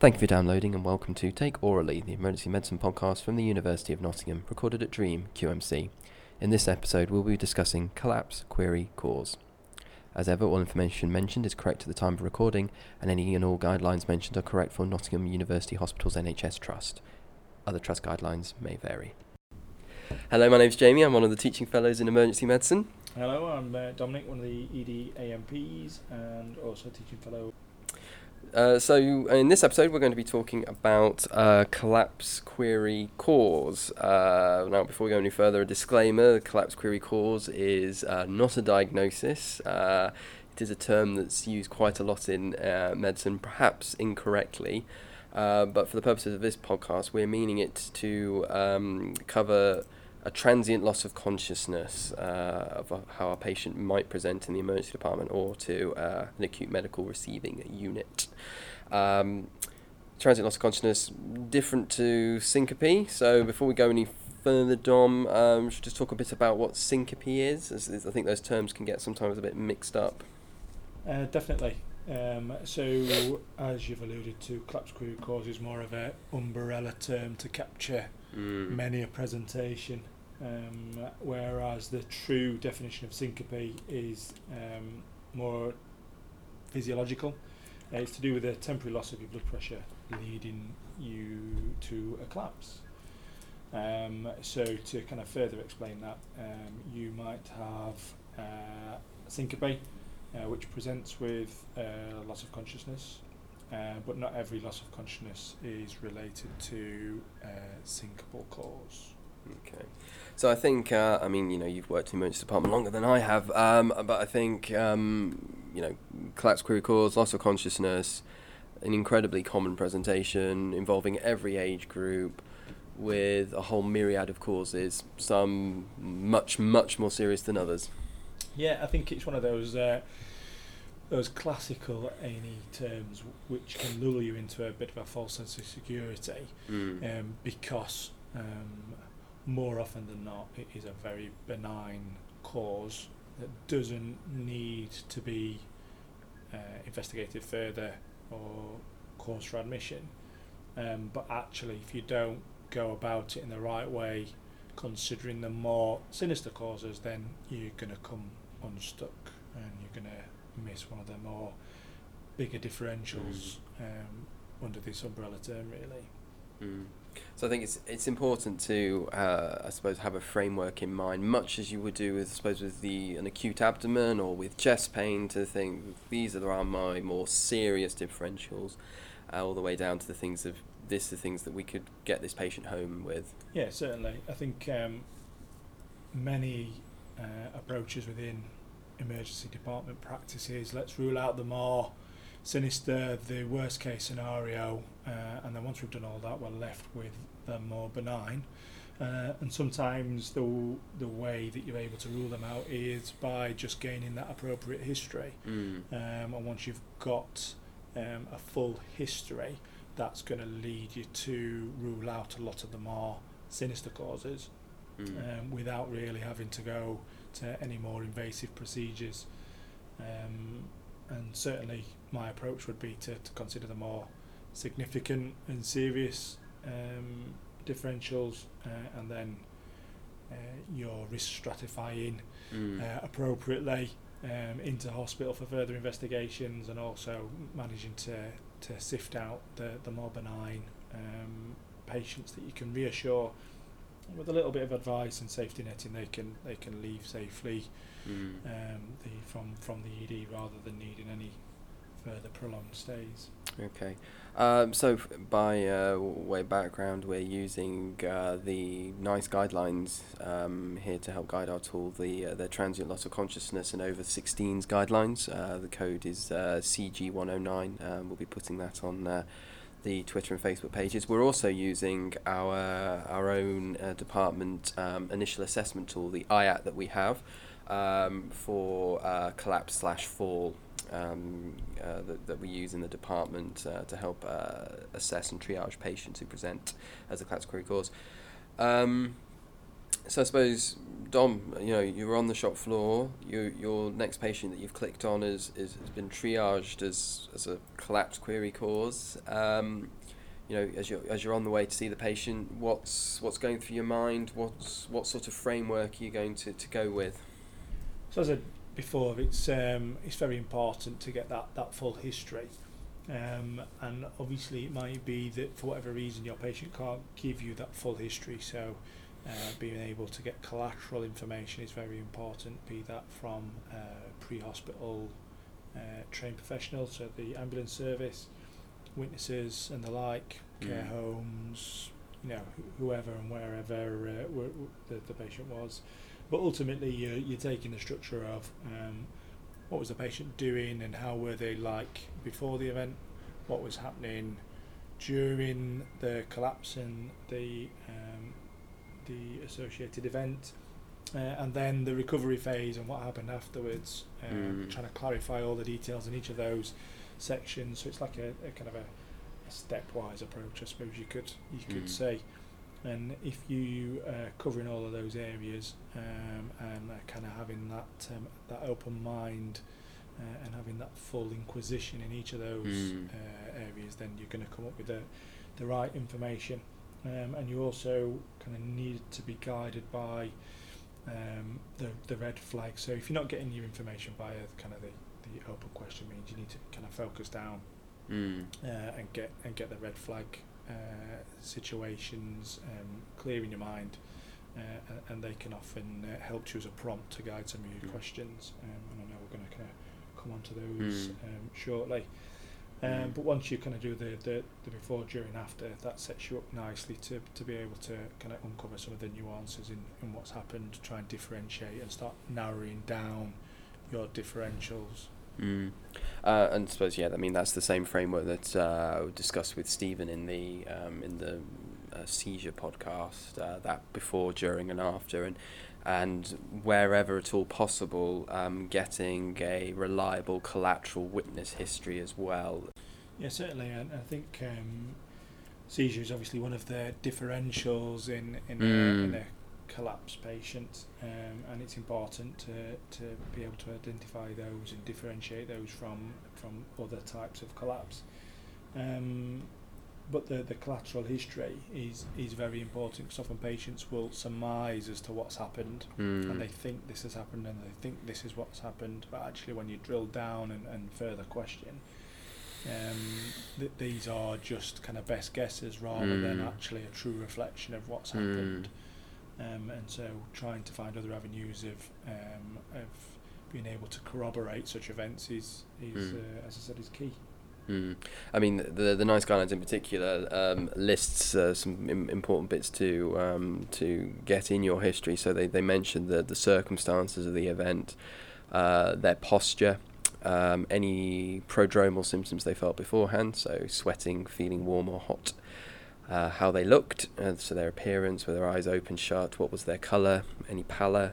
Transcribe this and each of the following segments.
Thank you for downloading and welcome to Take Aurally, the emergency medicine podcast from the University of Nottingham, recorded at Dream QMC. In this episode, we'll be discussing collapse, query, cause. As ever, all information mentioned is correct at the time of recording, and any and all guidelines mentioned are correct for Nottingham University Hospitals NHS Trust. Other trust guidelines may vary. Hello, my name's Jamie. I'm one of the teaching fellows in emergency medicine. Hello, I'm uh, Dominic, one of the ED AMPs and also a teaching fellow. Uh, so, in this episode, we're going to be talking about uh, collapse query cause. Uh, now, before we go any further, a disclaimer collapse query cause is uh, not a diagnosis. Uh, it is a term that's used quite a lot in uh, medicine, perhaps incorrectly. but for the purposes of this podcast, we're meaning it to um, cover a transient loss of consciousness uh, of how a patient might present in the emergency department or to uh, an acute medical receiving unit. Um, transient loss of consciousness, different to syncope. So before we go any further, Dom, um, should just talk a bit about what syncope is, as, as I think those terms can get sometimes a bit mixed up. Uh, definitely. Um, so, as you've alluded to, collapse query cause is more of an umbrella term to capture mm. many a presentation, um, whereas the true definition of syncope is um, more physiological. Uh, it's to do with a temporary loss of your blood pressure leading you to a collapse. Um, so to kind of further explain that, um, you might have uh, syncope, uh, which presents with uh, loss of consciousness, uh, but not every loss of consciousness is related to uh, syncopal cause. Okay. So I think, uh, I mean, you know, you've worked in the emergency department longer than I have, um, but I think, um, you know, collapse query cause, loss of consciousness, an incredibly common presentation involving every age group with a whole myriad of causes, some much, much more serious than others. Yeah, I think it's one of those uh, those classical A&E terms which can lull you into a bit of a false sense of security mm. um, because um, more often than not it is a very benign cause that doesn't need to be uh, investigated further or cause for admission. Um, but actually, if you don't go about it in the right way, considering the more sinister causes, then you're going to come unstuck and you're going to miss one of the more bigger differentials mm. um, under this umbrella term, really. Mm. So I think it's it's important to uh, I suppose have a framework in mind, much as you would do with I suppose with the an acute abdomen or with chest pain, to think these are my more serious differentials, uh, all the way down to the things of this the things that we could get this patient home with. Yeah, certainly. I think um, many uh, approaches within emergency department practices. Let's rule out the more sinister, the worst case scenario, uh, and then once we've done all that, we're left with the more benign. Uh, and sometimes the the way that you're able to rule them out is by just gaining that appropriate history. Mm. Um, and once you've got um, a full history, that's going to lead you to rule out a lot of the more sinister causes mm. um, without really having to go to any more invasive procedures. Um, and certainly, my approach would be to, to consider the more significant and serious um, differentials, uh, and then uh, your risk stratifying mm. uh, appropriately um, into hospital for further investigations, and also managing to to sift out the the more benign um, patients that you can reassure with a little bit of advice and safety netting, they can they can leave safely mm. um, the, from from the ED rather than needing any further prolonged stays. Okay, um, so by uh, way background, we're using uh, the NICE guidelines um, here to help guide our tool, the uh, the transient loss of consciousness and over 16s guidelines. Uh, the code is uh, CG109. Um, we'll be putting that on uh, the Twitter and Facebook pages. We're also using our our own uh, department um, initial assessment tool, the IAT that we have um, for uh, collapse slash fall um, uh, that, that we use in the department uh, to help uh, assess and triage patients who present as a collapse query cause. Um, so I suppose Dom, you know, you're on the shop floor. You, your next patient that you've clicked on is, is has been triaged as, as a collapsed query cause. Um, you know, as you're as you're on the way to see the patient, what's what's going through your mind? What's what sort of framework are you going to, to go with? So as I said before, it's um, it's very important to get that, that full history. Um, and obviously it might be that for whatever reason your patient can't give you that full history so uh, being able to get collateral information is very important be that from uh, pre-hospital uh, trained professionals so the ambulance service witnesses and the like care Mm. homes you know whoever and wherever uh, w- w- the, the patient was but ultimately you're, you're taking the structure of um, what was the patient doing and how were they like before the event, what was happening during the collapse and the um, the associated event, uh, and then the recovery phase and what happened afterwards. Um, Mm. Trying to clarify all the details in each of those sections. So it's like a, a kind of a, a stepwise approach, I suppose you could you could Mm. say. And if you uh, covering all of those areas um, and uh, kind of having that um, that open mind uh, and having that full inquisition in each of those Mm. uh, areas, then you're going to come up with the the right information. Um, and you also kind of needed to be guided by um, the the red flag. So if you're not getting your information via kind of the, the open question means you need to kind of focus down Mm. uh, and get and get the red flag uh, situations um, clear in your mind, uh, and they can often uh, help as a prompt to guide some of your Mm. questions. Um, and I know we're going to kind of come on to those Mm. um, shortly. Um, Mm. But once you kind of do the, the, the before, during, after, that sets you up nicely to, to be able to kind of uncover some of the nuances in, in what's happened, try and differentiate and start narrowing down your differentials. Mm. Uh, and I suppose yeah, I mean that's the same framework that uh, we discussed with Stephen in the um, in the uh, seizure podcast. Uh, that before, during, and after, and and wherever at all possible, um, getting a reliable collateral witness history as well. Yeah, certainly, and I think um, seizure is obviously one of the differentials in in, a, in Mm. a collapse patient, um, and it's important to, to be able to identify those and differentiate those from from other types of collapse. Um, but the, the collateral history is, is very important because often patients will surmise as to what's happened Mm. and they think this has happened and they think this is what's happened but actually when you drill down and, and further question um, th- these are just kind of best guesses rather than Mm. actually a true reflection of what's Mm. happened um, and so trying to find other avenues of um, of being able to corroborate such events is is Mm. uh, as I said is key Mm. I mean, the the NICE guidelines in particular um, lists uh, some Im- important bits to um, to get in your history. So they, they mention the the circumstances of the event, uh, their posture, um, any prodromal symptoms they felt beforehand, so sweating, feeling warm or hot, uh, how they looked, uh, so their appearance, were their eyes open, shut, what was their colour, any pallor.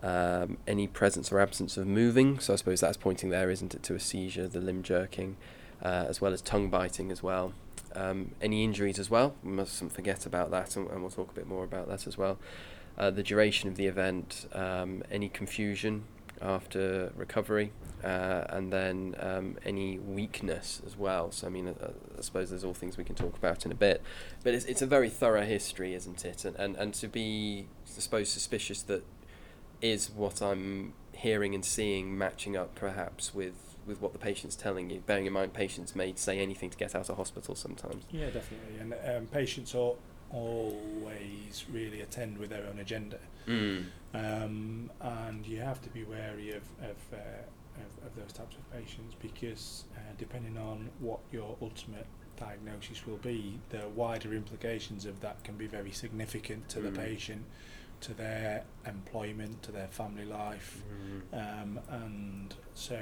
Um, any presence or absence of moving, so I suppose that's pointing there, isn't it, to a seizure, the limb jerking, uh, as well as tongue biting as well. Um, any injuries as well, we mustn't forget about that, and, and we'll talk a bit more about that as well. Uh, the duration of the event, um, any confusion after recovery, uh, and then um, any weakness as well. So, I mean, uh, I suppose there's all things we can talk about in a bit, but it's, it's a very thorough history, isn't it? And, and, and to be, I suppose, suspicious that is what I'm hearing and seeing matching up perhaps with, with what the patient's telling you. Bearing in mind, patients may say anything to get out of hospital sometimes. yeah definitely and um, patients are always really attend with their own agenda Mm. um, and you have to be wary of of, uh, of, of those types of patients because uh, depending on what your ultimate diagnosis will be, the wider implications of that can be very significant to the Mm. patient, to their employment, to their family life, um, and so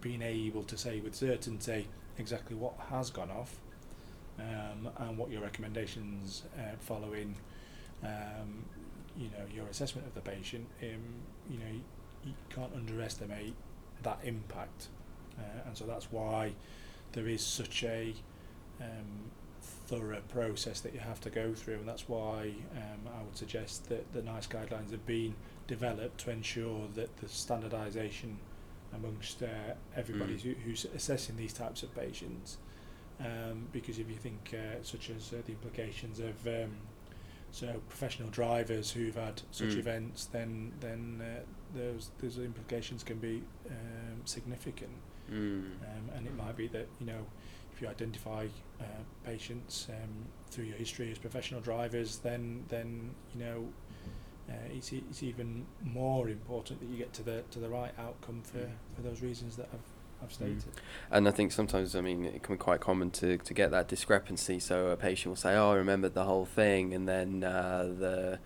being able to say with certainty exactly what has gone off um, and what your recommendations uh, following um, you know your assessment of the patient um, you know you can't underestimate that impact. Uh, and so that's why there is such a um, thorough process that you have to go through, and that's why um, I would suggest that the NICE guidelines have been developed to ensure that the standardisation amongst uh, everybody Mm. who, who's assessing these types of patients. Um, because if you think, uh, such as uh, the implications of um, so professional drivers who've had such Mm. events, then then uh, those those implications can be um, significant. Mm. Um, and it might be that you know if you identify uh, patients um, through your history as professional drivers, then then you know uh, it's it's even more important that you get to the to the right outcome for, Mm. for those reasons that I've I've stated. And I think sometimes, I mean, it can be quite common to, to get that discrepancy. So a patient will say, "Oh, I remembered the whole thing," and then uh, the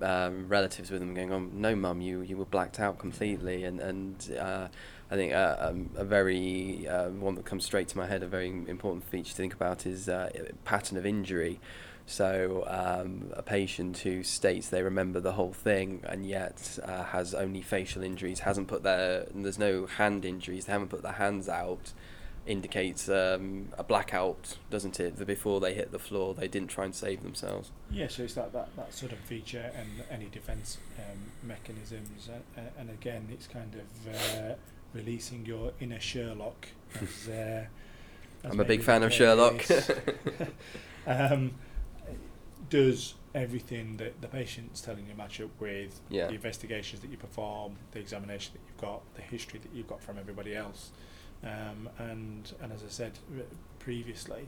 um, relatives with them going, "Oh, no, mum, you you were blacked out completely." And and uh, I think uh, um, a very uh, one that comes straight to my head, a very important feature to think about is uh, pattern of injury. So um, a patient who states they remember the whole thing and yet uh, has only facial injuries, hasn't put their, there's no hand injuries, they haven't put their hands out, indicates um, a blackout, doesn't it? That before they hit the floor, they didn't try and save themselves. Yeah, so it's that, that, that sort of feature and any defence um, mechanisms, and, and again, it's kind of uh, releasing your inner Sherlock. As, uh, as I'm a big fan of Sherlock. does everything that the patient's telling you match up with Yeah. the investigations that you perform, the examination that you've got, the history that you've got from everybody else, um, and and as I said uh, previously,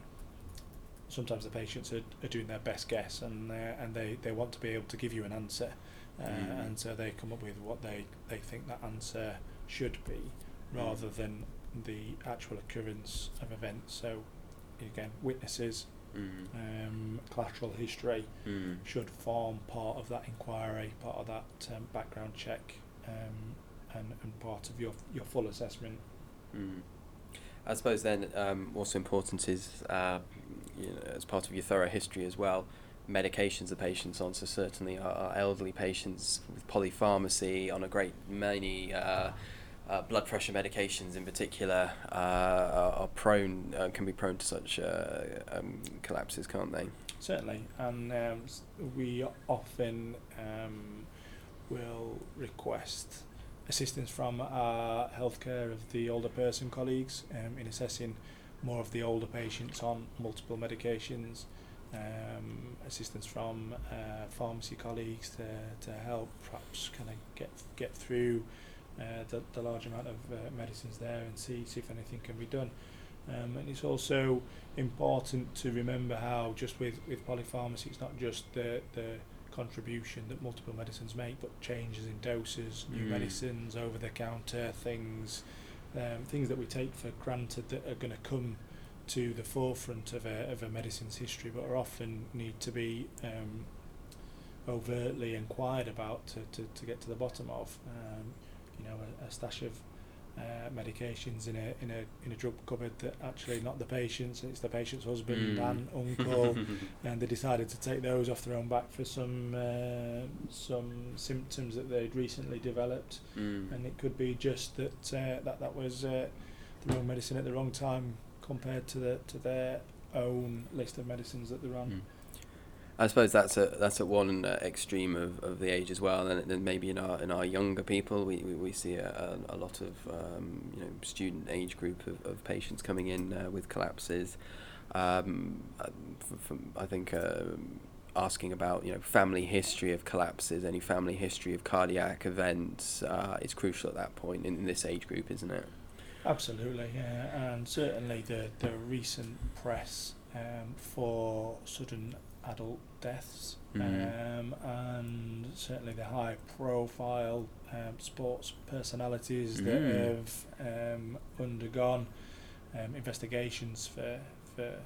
sometimes the patients are, are doing their best guess and and they, they want to be able to give you an answer, uh, Mm. and so they come up with what they, they think that answer should be, rather than the actual occurrence of events. So again, witnesses, Mm. um, collateral history Mm. should form part of that inquiry, part of that um, background check, um, and, and part of your your full assessment. Mm. I suppose then um, also important is uh, you know, as part of your thorough history as well, medications the patients on. So certainly our, our elderly patients with polypharmacy on a great many uh, uh, blood pressure medications in particular uh, are, prone uh, can be prone to such uh, um, collapses, can't they? Certainly, and um, we often um, will request assistance from our healthcare of the older person colleagues um, in assessing more of the older patients on multiple medications. Um, assistance from uh, pharmacy colleagues to, to help perhaps kind of get get through the, the large amount of uh, medicines there and see see if anything can be done. Um, and it's also important to remember how just with, with polypharmacy it's not just the, the contribution that multiple medicines make but changes in doses, new Mm. medicines, over the counter things, um, things that we take for granted that are going to come to the forefront of a, of a medicine's history but are often need to be um, overtly inquired about to, to, to get to the bottom of. Um, you know, a, a stash of uh, medications in a in a in a drug cupboard that actually not the patient's, it's the patient's husband Mm. and uncle, and they decided to take those off their own back for some uh, some symptoms that they'd recently developed, Mm. and it could be just that uh, that that was uh, the wrong medicine at the wrong time compared to the to their own list of medicines that they're on. Mm. I suppose that's a that's at one uh, extreme of, of the age as well, and then maybe in our in our younger people, we, we, we see a, a, a lot of um, you know student age group of, of patients coming in uh, with collapses. Um, uh, f- from, I think um asking about you know family history of collapses, any family history of cardiac events uh, is crucial at that point in, in this age group, isn't it? Absolutely, yeah, and certainly the the recent press um, for sudden adult deaths, Mhm. um, and certainly the high profile um, sports personalities that Mm. have um, undergone um, investigations for for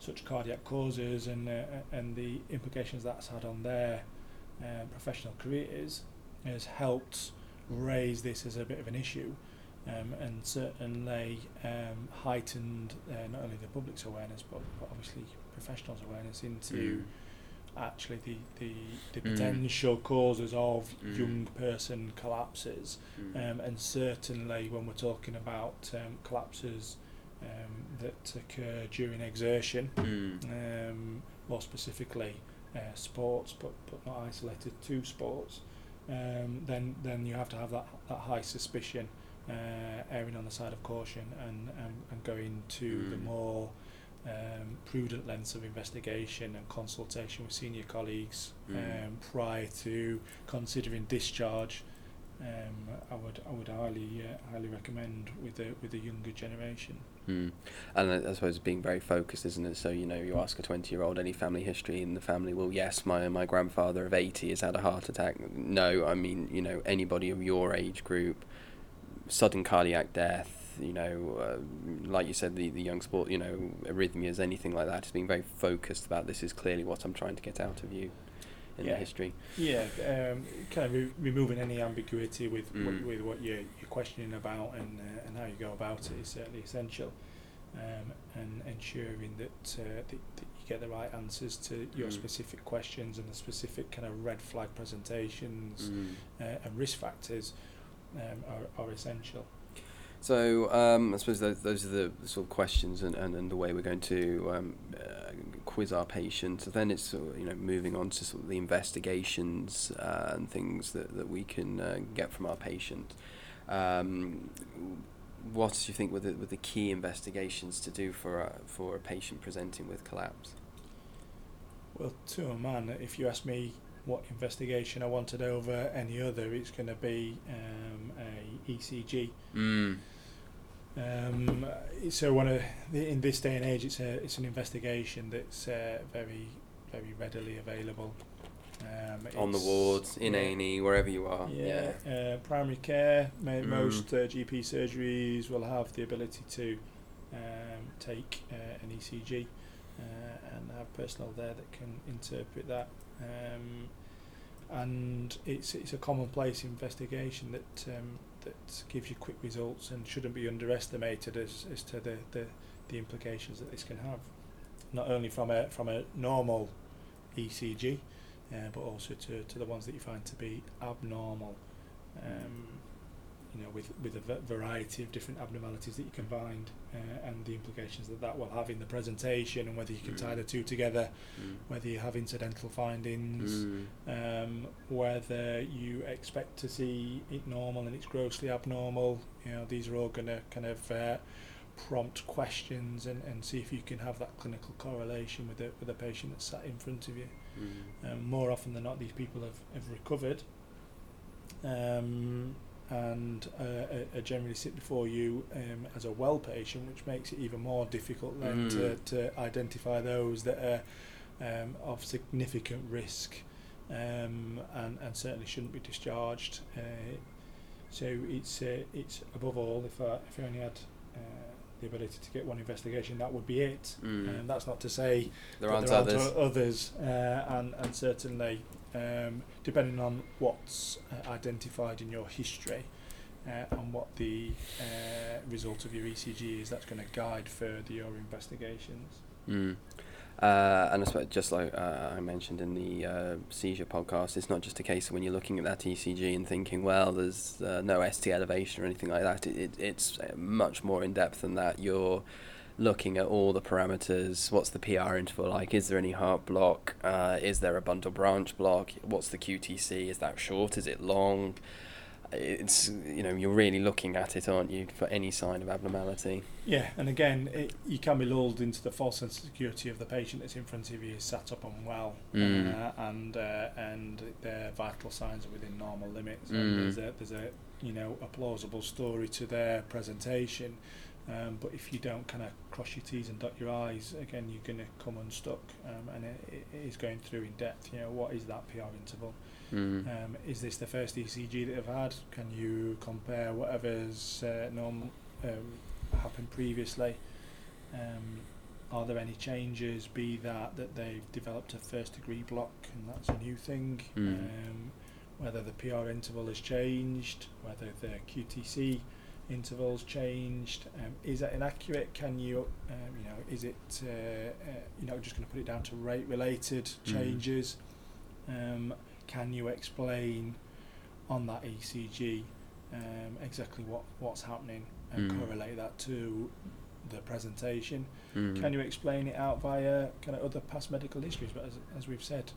such cardiac causes and uh, and the implications that's had on their um, professional careers has helped raise this as a bit of an issue um, and certainly um, heightened uh, not only the public's awareness but, but obviously professionals' awareness into Mm. Actually the, the, the Mm. potential causes of Mm. young person collapses Mm. um, and certainly when we're talking about um, collapses um, that occur during exertion, Mm. um, more specifically uh, sports, but, but not isolated to sports, um, then then you have to have that, that high suspicion, uh, erring on the side of caution, and, and, and going to the Mm. more um, prudent lengths of investigation and consultation with senior colleagues Mm. um, prior to considering discharge. Um, I would I would highly uh, highly recommend with the with the younger generation. Mm. And I, suppose being very focused, isn't it? So you know, you ask a twenty-year-old any family history, and the family will, yes, my my grandfather of eighty has had a heart attack. No, I mean, you know, anybody of your age group, sudden cardiac death. You know, uh, like you said, the the young sport, you know, arrhythmias, anything like that. Just being very focused about this is clearly what I'm trying to get out of you in the history. Yeah, um, kind of re- removing any ambiguity with Mm. with, with what you're, you're questioning about and uh, and how you go about it is certainly essential, um, and ensuring that, uh, that that you get the right answers to your Mm. specific questions and the specific kind of red flag presentations Mm. uh, and risk factors um, are, are essential. So um, I suppose those, those are the sort of questions and, and, and the way we're going to um, uh, quiz our patients. Then it's sort you know moving on to sort of the investigations uh, and things that, that we can uh, get from our patient. Um, what do you think were the, were the key investigations to do for a, for a patient presenting with collapse? Well, to a man, if you ask me what investigation I wanted over any other, it's going to be um, a ECG. Mm. Um, so one of the, in this day and age, it's a it's an investigation that's uh, very very readily available. Um, On the wards, in yeah. A and E, wherever you are. Yeah, Uh, primary care. Mo- Mm. Most uh, GP surgeries will have the ability to um, take uh, an ECG uh, and have personnel there that can interpret that. Um, and it's it's a commonplace investigation that um, that gives you quick results and shouldn't be underestimated as, as to the, the, the implications that this can have, not only from a from a normal ECG, uh, but also to, to the ones that you find to be abnormal, um, you know, with, with a v- variety of different abnormalities that you can find uh, and the implications that that will have in the presentation and whether you can tie Mm. the two together, Mm. whether you have incidental findings, Mm. um, whether you expect to see it normal and it's grossly abnormal. You know, these are all going to kind of uh, prompt questions and, and see if you can have that clinical correlation with the, with the patient that's sat in front of you. Mm. Um, more often than not, these people have, have recovered um, and uh, are- are generally sit before you um, as a well patient, which makes it even more difficult then to, Mm. to identify those that are um, of significant risk um, and, and certainly shouldn't be discharged. Uh, so it's uh, it's above all, if I, if I only had uh, the ability to get one investigation, that would be it. Mm. And that's not to say There aren't there others. others, uh, and and certainly um, depending on what's uh, identified in your history uh, and what the uh, result of your ECG is, that's going to guide further your investigations. Mm. Uh, and I suppose just like uh, I mentioned in the uh, seizure podcast, it's not just a case of when you're looking at that ECG and thinking, well, there's uh, no ST elevation or anything like that. It, it, it's uh, much more in depth than that. You're looking at all the parameters. What's the PR interval like? Is there any heart block? Uh, is there a bundle branch block? What's the QTC? Is that short? Is it long? It's you know you're really looking at it, aren't you, for any sign of abnormality? Yeah, and again, it, you can be lulled into the false sense of security of the patient that's in front of you is sat up and well, Mm. uh, and uh, and their vital signs are within normal limits. Mm. There's a there's a you know a plausible story to their presentation, um, but if you don't kind of cross your T's and dot your I's, again you're going to come unstuck, um, and it, it is going through in depth. You know what is that PR interval? Mm. Um, is this the first ECG that they've had? Can you compare whatever's uh, norm, um, happened previously? Um, are there any changes? Be that that they've developed a first degree block and that's a new thing. Mm. Um, whether the PR interval has changed, whether the QTC intervals changed. Um, is that inaccurate? Can you, um, you know, is it, uh, uh, you know, just going to put it down to rate related Mm. changes? Um, can you explain on that ECG um, exactly what, what's happening and Mm. correlate that to the presentation. Mm. Can you explain it out via kind of other past medical histories? But as, as we've said,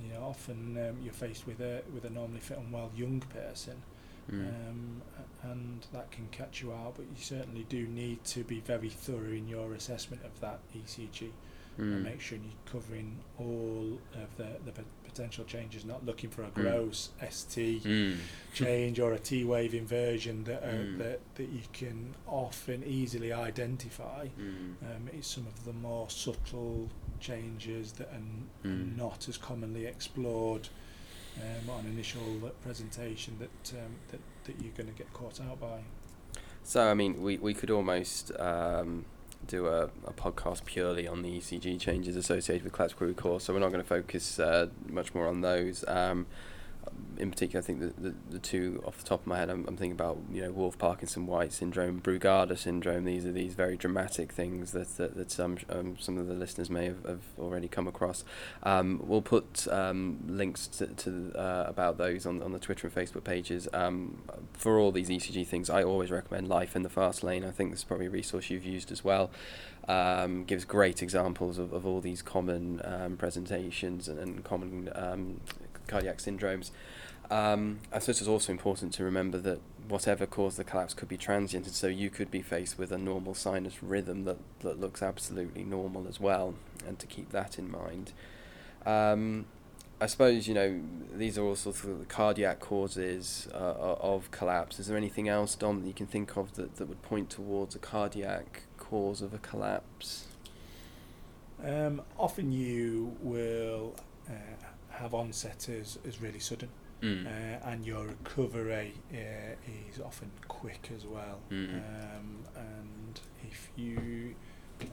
you know, often um, you're faced with a with a normally fit and well young person, Mm. um, and that can catch you out. But you certainly do need to be very thorough in your assessment of that ECG and Mm. make sure you're covering all of the, the pot- potential changes, not looking for a Mm. gross ST Mm. change or a T wave inversion that, are, Mm. that that you can often easily identify. Mm. Um, it's some of the more subtle changes that are, n- Mm. not as commonly explored um, on initial presentation that um, that, that you're going to get caught out by. So I mean, we, we could almost um, do a, a podcast purely on the ECG changes associated with collapse query core. So we're not going to focus uh, much more on those. Um, in particular, I think the, the, the two off the top of my head, I'm, I'm thinking about you know Wolff Parkinson White syndrome, Brugada syndrome. These are these very dramatic things that that, that some um, some of the listeners may have, have already come across. Um, we'll put um, links to, to uh, about those on on the Twitter and Facebook pages. Um, for all these ECG things, I always recommend Life in the Fast Lane. I think this is probably a resource you've used as well. Um, gives great examples of, of all these common um, presentations and, and common cardiac syndromes. Um, I suppose it's also important to remember that whatever caused the collapse could be transient, and so you could be faced with a normal sinus rhythm that, that looks absolutely normal as well, and to keep that in mind. Um, I suppose you know these are all sorts of the cardiac causes uh, of collapse. Is there anything else, Dom, that you can think of that, that would point towards a cardiac cause of a collapse? Um, often you will uh, have onset is, as really sudden, Mm. uh, and your recovery uh, is often quick as well. Mm. Um, and if you uh,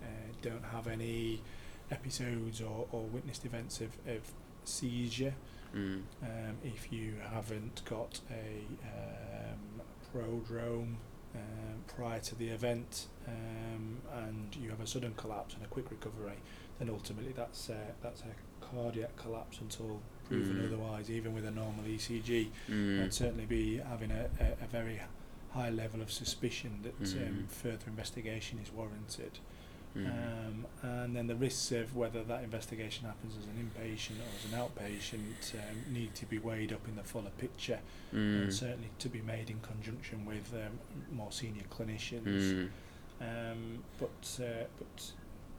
don't have any episodes or, or witnessed events of, of seizure, Mm. um, if you haven't got a um, prodrome um, prior to the event um, and you have a sudden collapse and a quick recovery, then ultimately that's uh, that's a cardiac collapse until proven Mm. otherwise, even with a normal ECG. Mm. I'd certainly be having a, a, a very high level of suspicion that um, Mm. further investigation is warranted. Mm. Um, and then the risks of whether that investigation happens as an inpatient or as an outpatient um, need to be weighed up in the fuller picture Mm. and certainly to be made in conjunction with um, more senior clinicians. Mm. Um, but uh, but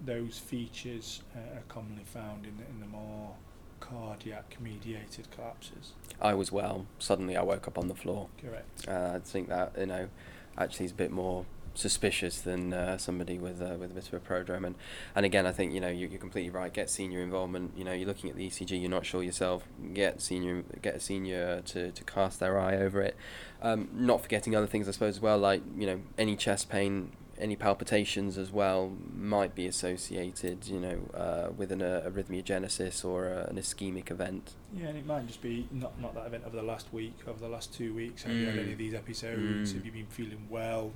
those features uh, are commonly found in the, in the more cardiac mediated collapses. I was well. Suddenly, I woke up on the floor. Correct. Uh, I think that you know, actually, is a bit more suspicious than uh, somebody with uh, with a bit of a prodrome. And and again, I think you know you're, you're completely right. Get senior involvement. You know, you're looking at the ECG. You're not sure yourself. Get senior. Get a senior to, to cast their eye over it. Um, not forgetting other things, I suppose, as well. Like you know, any chest pain. Any palpitations as well might be associated, you know, uh, with an uh, arrhythmiogenesis or uh, an ischemic event. Yeah, and it might just be not not that event over the last week, over the last two weeks. Have you had Mm. any of these episodes? Mm. Have you been feeling well?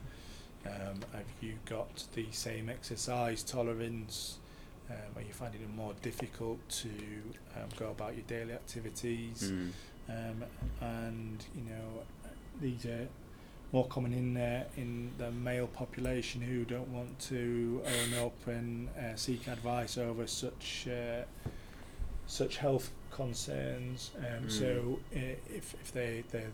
Um, have you got the same exercise tolerance? Um, are you finding it more difficult to um, go about your daily activities? Mm. Um, and you know, these are more common in uh, in the male population who don't want to own up and uh, seek advice over such uh, such health concerns. Um, Mm. So if if they they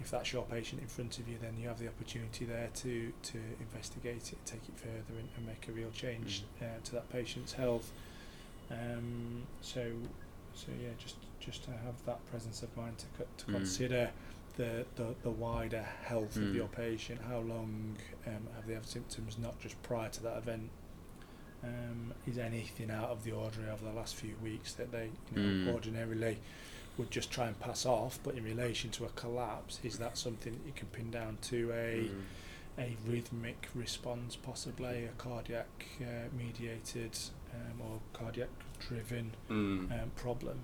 if that's your patient in front of you, then you have the opportunity there to to investigate it, take it further, and, and make a real change uh, to that patient's health. Um, so so yeah, just just to have that presence of mind to co- to Mm. consider the, the the wider health of Mm. your patient. How long um, have they had symptoms? Not just prior to that event. Um, is anything out of the ordinary over the last few weeks that they you know, Mm. ordinarily would just try and pass off? But in relation to a collapse, is that something that you can pin down to a Mm. a rhythmic response, possibly a cardiac uh, mediated um, or cardiac driven Mm. um, problem?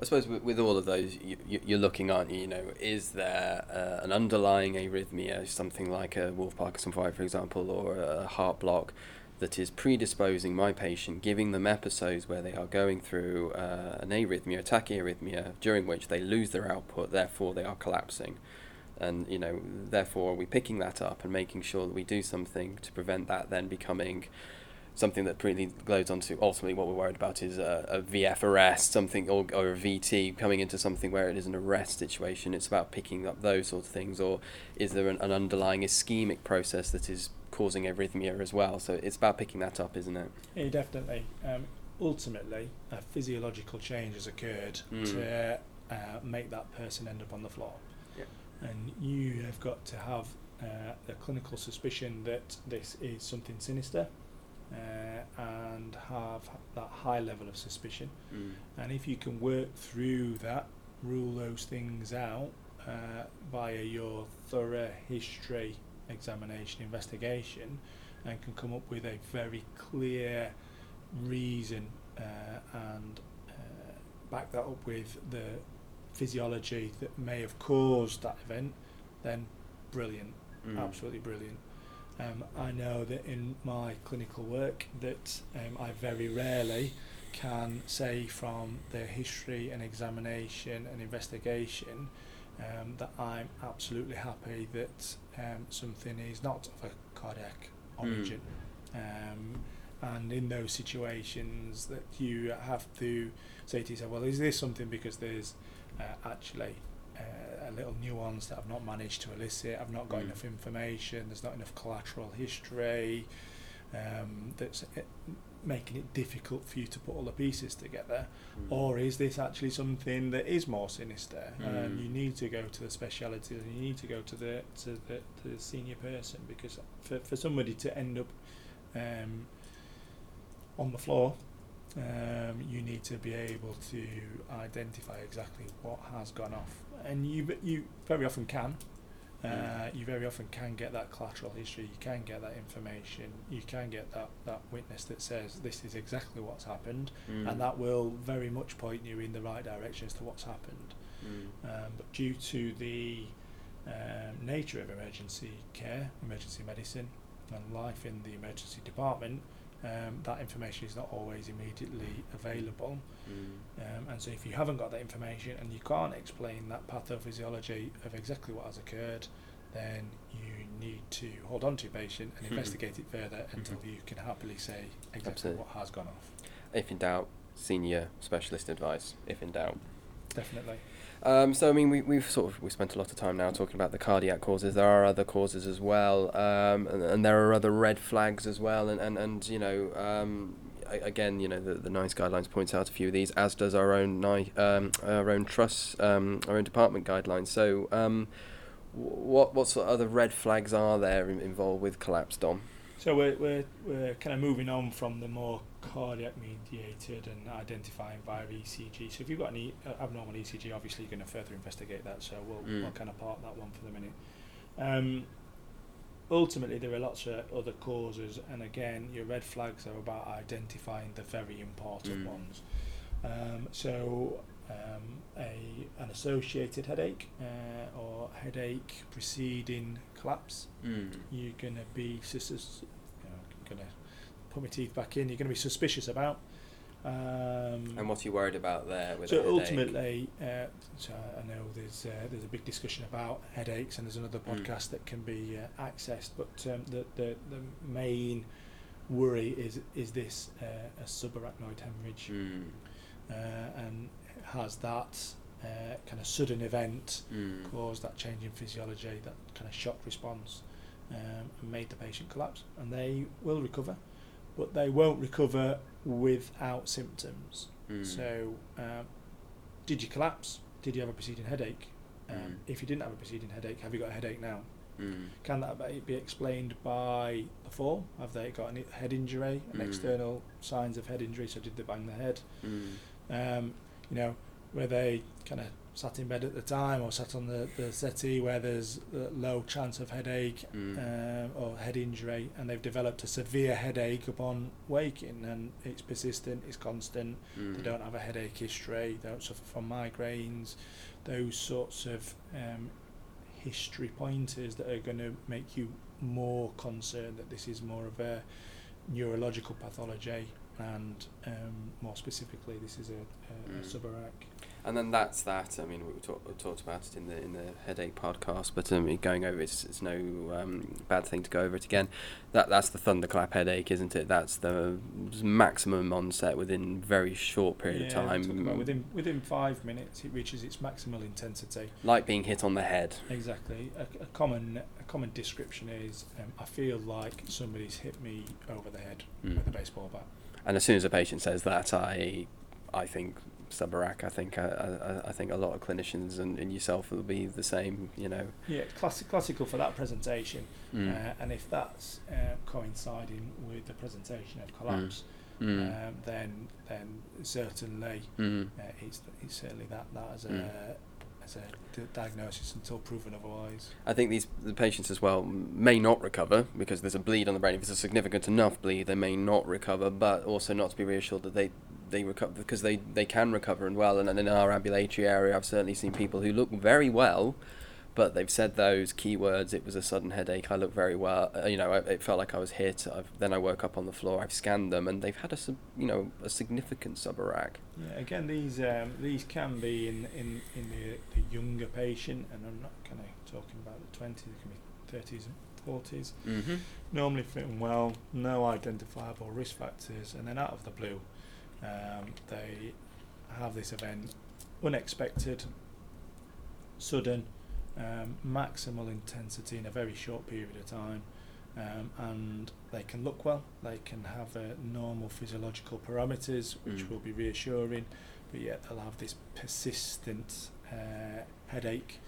I suppose with, with all of those, you, you're looking, aren't you? You know, is there uh, an underlying arrhythmia, something like a Wolff Parkinson White, for example, or a heart block, that is predisposing my patient, giving them episodes where they are going through uh, an arrhythmia, a tachyarrhythmia, during which they lose their output, therefore they are collapsing. and you know therefore are we picking that up and making sure that we do something to prevent that then becoming something that really glows onto ultimately what we're worried about is a, a VF arrest, something or, or a VT coming into something where it is an arrest situation. It's about picking up those sort of things, or is there an, an underlying ischemic process that is causing arrhythmia as well? So it's about picking that up, isn't it? Yeah, definitely. Um, ultimately, a physiological change has occurred Mm. to uh, make that person end up on the floor. Yeah. And you have got to have uh, a clinical suspicion that this is something sinister uh, and have that high level of suspicion. Mm. And if you can work through that, rule those things out uh, via your thorough history examination investigation and can come up with a very clear reason uh, and uh, back that up with the physiology that may have caused that event, then brilliant, Mm. absolutely brilliant. Um, I know that in my clinical work that um, I very rarely can say from the history and examination and investigation um, that I'm absolutely happy that um, something is not of a cardiac origin. Um, and in those situations that you have to say to yourself, well, is this something because there's uh, actually uh, a little nuance that I've not managed to elicit, I've not got Mm. enough information, there's not enough collateral history, um, that's uh, making it difficult for you to put all the pieces together? Mm. Or is this actually something that is more sinister and Mm. you need to go to the speciality and you need to go to the to the, to the senior person because for, for somebody to end up um, on the floor um, you need to be able to identify exactly what has gone off and you you very often can uh, Mm. you very often can get that collateral history you can get that information you can get that, that witness that says this is exactly what's happened Mm. and that will very much point you in the right direction as to what's happened. Mm. Um, but due to the um, nature of emergency care, emergency medicine, and life in the emergency department, um, that information is not always immediately available. Mm. Um, and so, if you haven't got that information and you can't explain that pathophysiology of exactly what has occurred, then you need to hold on to your patient and Mhm. investigate it further until Mhm. you can happily say exactly Absolutely. what has gone off. If in doubt, senior specialist advice. If in doubt. Definitely. Um, so I mean, we we've sort of we spent a lot of time now talking about the cardiac causes. There are other causes as well, um, and, and there are other red flags as well. And and, and you know, um, again, you know, the, the NICE guidelines points out a few of these, as does our own um, our own trust, um, our own department guidelines. So, um, what what sort of other red flags are there in, involved with collapse, Dom? So we're, we're, we're kind of moving on from the more cardiac mediated and identifying via ECG. So if you've got an e- uh, abnormal ECG, obviously you're going to further investigate that. So we'll, Mm. we'll kind of park that one for the minute. Um, ultimately, there are lots of other causes, and again, your red flags are about identifying the very important Mm. ones. Um, so um, a an associated headache uh, or headache preceding collapse Mm. you're going to be sus- you know, going to put my teeth back in. You're going to be suspicious about. Um, And what are you worried about there? With so headache? ultimately, uh, so I know there's uh, there's a big discussion about headaches, and there's another Mm. podcast that can be uh, accessed. But um, the, the the main worry is is this uh, a subarachnoid hemorrhage, Mm. uh, and has that uh, kind of sudden event Mm. caused that change in physiology, that kind of shock response, um, and made the patient collapse. And they will recover, but they won't recover without symptoms. Mm. So, um, did you collapse? Did you have a preceding headache? Um, Mm. If you didn't have a preceding headache, have you got a headache now? Mm. Can that be- explained by the fall? Have they got any head injury, an Mm. external signs of head injury? So did they bang their head? Mm. um, you know, where they kind of sat in bed at the time or sat on the, the settee where there's a low chance of headache Mm. um, or head injury and they've developed a severe headache upon waking and it's persistent, it's constant, Mm. they don't have a headache history, they don't suffer from migraines, those sorts of um, history pointers that are going to make you more concerned that this is more of a neurological pathology and um, more specifically, this is a, a, a Mm. subarach. And then that's that. I mean, we talk, we talked about it in the in the headache podcast, but um, going over it's, it's no um, bad thing to go over it again. That that's the thunderclap headache, isn't it? That's the maximum onset within very short period Yeah, of time, within within five minutes, it reaches its maximal intensity. like being hit on the head. Exactly. A, a common a common description is um, I feel like somebody's hit me over the head Mm. with a baseball bat. And as soon as a patient says that, I I think subarach. I think uh, I, I think a lot of clinicians and, and yourself will be the same. You know. Yeah, classic, classical for that presentation. Mm. Uh, and if that's uh, coinciding with the presentation of collapse, Mm. um, then then certainly Mm. uh, it's, it's certainly that that as a Mm. As a d- diagnosis until proven otherwise. I think these the patients as well may not recover because there's a bleed on the brain. If it's a significant enough bleed, they may not recover, but also not to be reassured that they they recover because they, they can recover and well. And, and in our ambulatory area, I've certainly seen people who look very well, but they've said those keywords. It was a sudden headache. I look very well. Uh, you know, I, it felt like I was hit. I've, then I woke up on the floor. I've scanned them, and they've had a sub- you know a significant subarach. Yeah, again, these um, these can be in in, in the, the younger patient, and I'm not kind of talking about the 20s, it can be 30s and 40s. Mm-hmm. Normally fitting well, no identifiable risk factors, and then out of the blue, um, they have this event, unexpected, sudden, um, maximal intensity in a very short period of time, um, and they can look well. They can have uh, normal physiological parameters, which Mm. will be reassuring, but yet they'll have this persistent uh, headache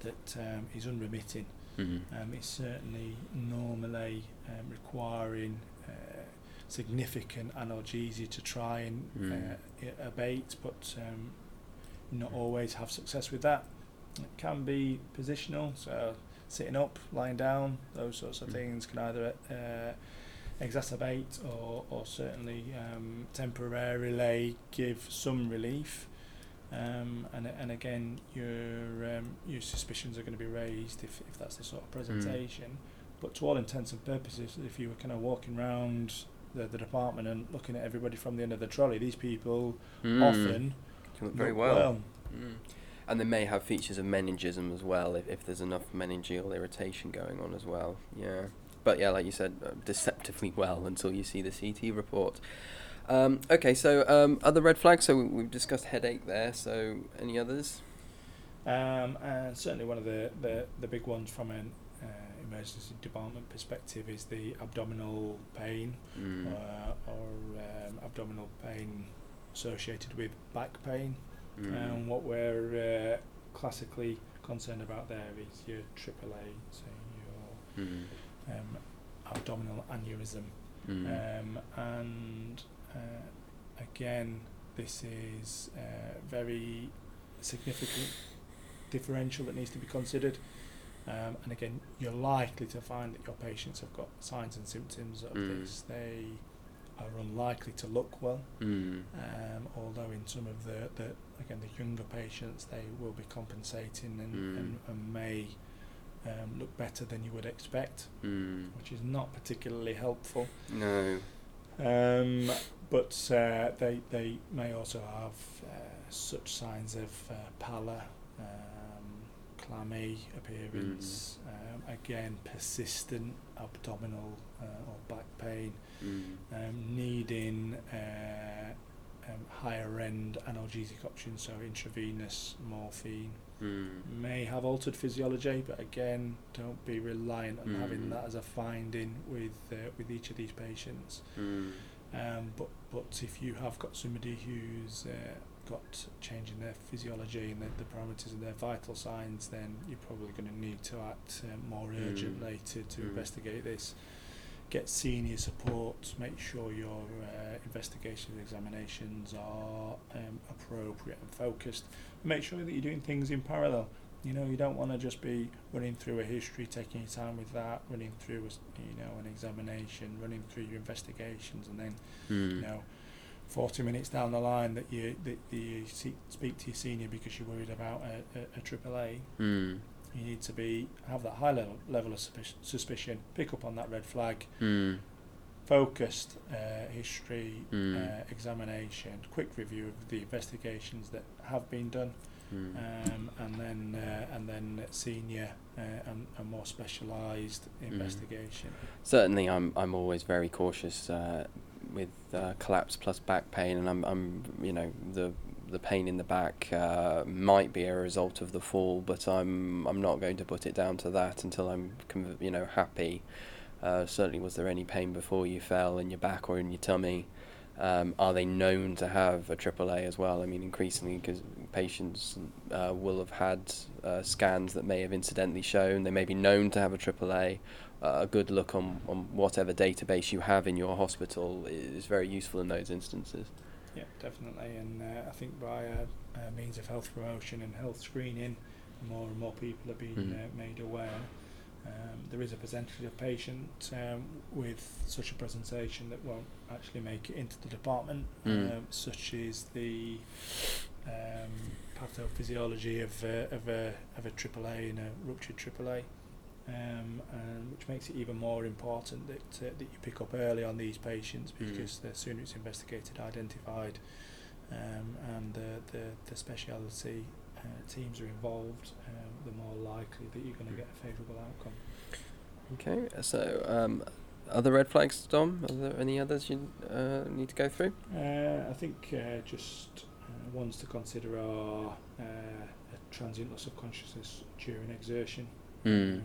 that um, is unremitting. Mm-hmm. Um, it's certainly normally um, requiring uh, significant analgesia to try and Mm. uh, abate, but um, not always have success with that. It can be positional, so sitting up, lying down, those sorts of Mm. things can either uh, exacerbate or, or certainly um, temporarily give some relief. Um, and and again, your um, your suspicions are going to be raised if, if that's the sort of presentation. But to all intents and purposes, if you were kind of walking around the, the department and looking at everybody from the end of the trolley, these people Mm. often Can look very look well. Mm. And they may have features of meningism as well if, if there's enough meningeal irritation going on as well. Yeah. But yeah, like you said, uh, deceptively well until you see the CT report. Um, okay, so um, other red flags. So we- we've discussed headache there. So any others? Um, and certainly one of the, the, the big ones from an uh, emergency department perspective is the abdominal pain Mm. uh, or um, abdominal pain associated with back pain. Mm. And what we're uh, classically concerned about there is your AAA, so your Mm. um, abdominal aneurysm. Mm. Um, and uh, again, this is uh, very significant differential that needs to be considered. Um, and again, you're likely to find that your patients have got signs and symptoms of Mm. this. They are unlikely to look well, Mm. um, although in some of the, the again the younger patients they will be compensating and, Mm. and, and may um, look better than you would expect, Mm. which is not particularly helpful. No. Um, but uh, they they may also have uh, such signs of uh, pallor, um, clammy appearance, um, again persistent abdominal uh, or back pain, Mm. um, needing uh, um, higher end analgesic options, so intravenous morphine. Mm. May have altered physiology, but again, don't be reliant on having Mm. that as a finding with uh, with each of these patients. Mm. Um, but but if you have got somebody who's uh, got change in their physiology and the, the parameters of their vital signs, then you're probably going to need to act uh, more Mm. urgently to, to Mm. investigate this. Get senior support. Make sure your uh, investigations, examinations are um, appropriate and focused. Make sure that you're doing things in parallel. You know, you don't want to just be running through a history, taking your time with that, running through, a you know, an examination, running through your investigations, and then Mm. you know, 40 minutes down the line that you that you see, speak to your senior because you're worried about a, a, a AAA. Mm. You need to be have that high level level of suspicion, suspicion, pick up on that red flag, Mm. focused uh, history Mm. uh, examination, quick review of the investigations that have been done, Mm. um, and then uh, and then senior uh, and, and more specialised Mm. investigation. Certainly, I'm I'm always very cautious uh, with uh, collapse plus back pain, and I'm I'm you know the the pain in the back uh, might be a result of the fall, but I'm I'm not going to put it down to that until I'm you know happy. Uh, certainly, was there any pain before you fell in your back or in your tummy? Um, are they known to have a AAA as well? I mean, increasingly, because patients uh, will have had uh, scans that may have incidentally shown they may be known to have a AAA. Uh, a good look on, on whatever database you have in your hospital is very useful in those instances. Yeah, definitely. And uh, I think by uh, uh, means of health promotion and health screening, more and more people are being Mm. uh, made aware. Um, there is a percentage of patients um, with such a presentation that won't actually make it into the department, Mm. um, such as the um, pathophysiology of, uh, of, a, of a AAA and a ruptured AAA. Um, and which makes it even more important that uh, that you pick up early on these patients Mm. because the sooner it's investigated, identified, um, and the the, the speciality uh, teams are involved, um, the more likely that you're going to get a favourable outcome. Okay, so um, other red flags, Dom? Are there any others you uh, need to go through? Uh, I think uh, just uh, ones to consider are uh, a transient loss of consciousness during exertion. Mm. Um,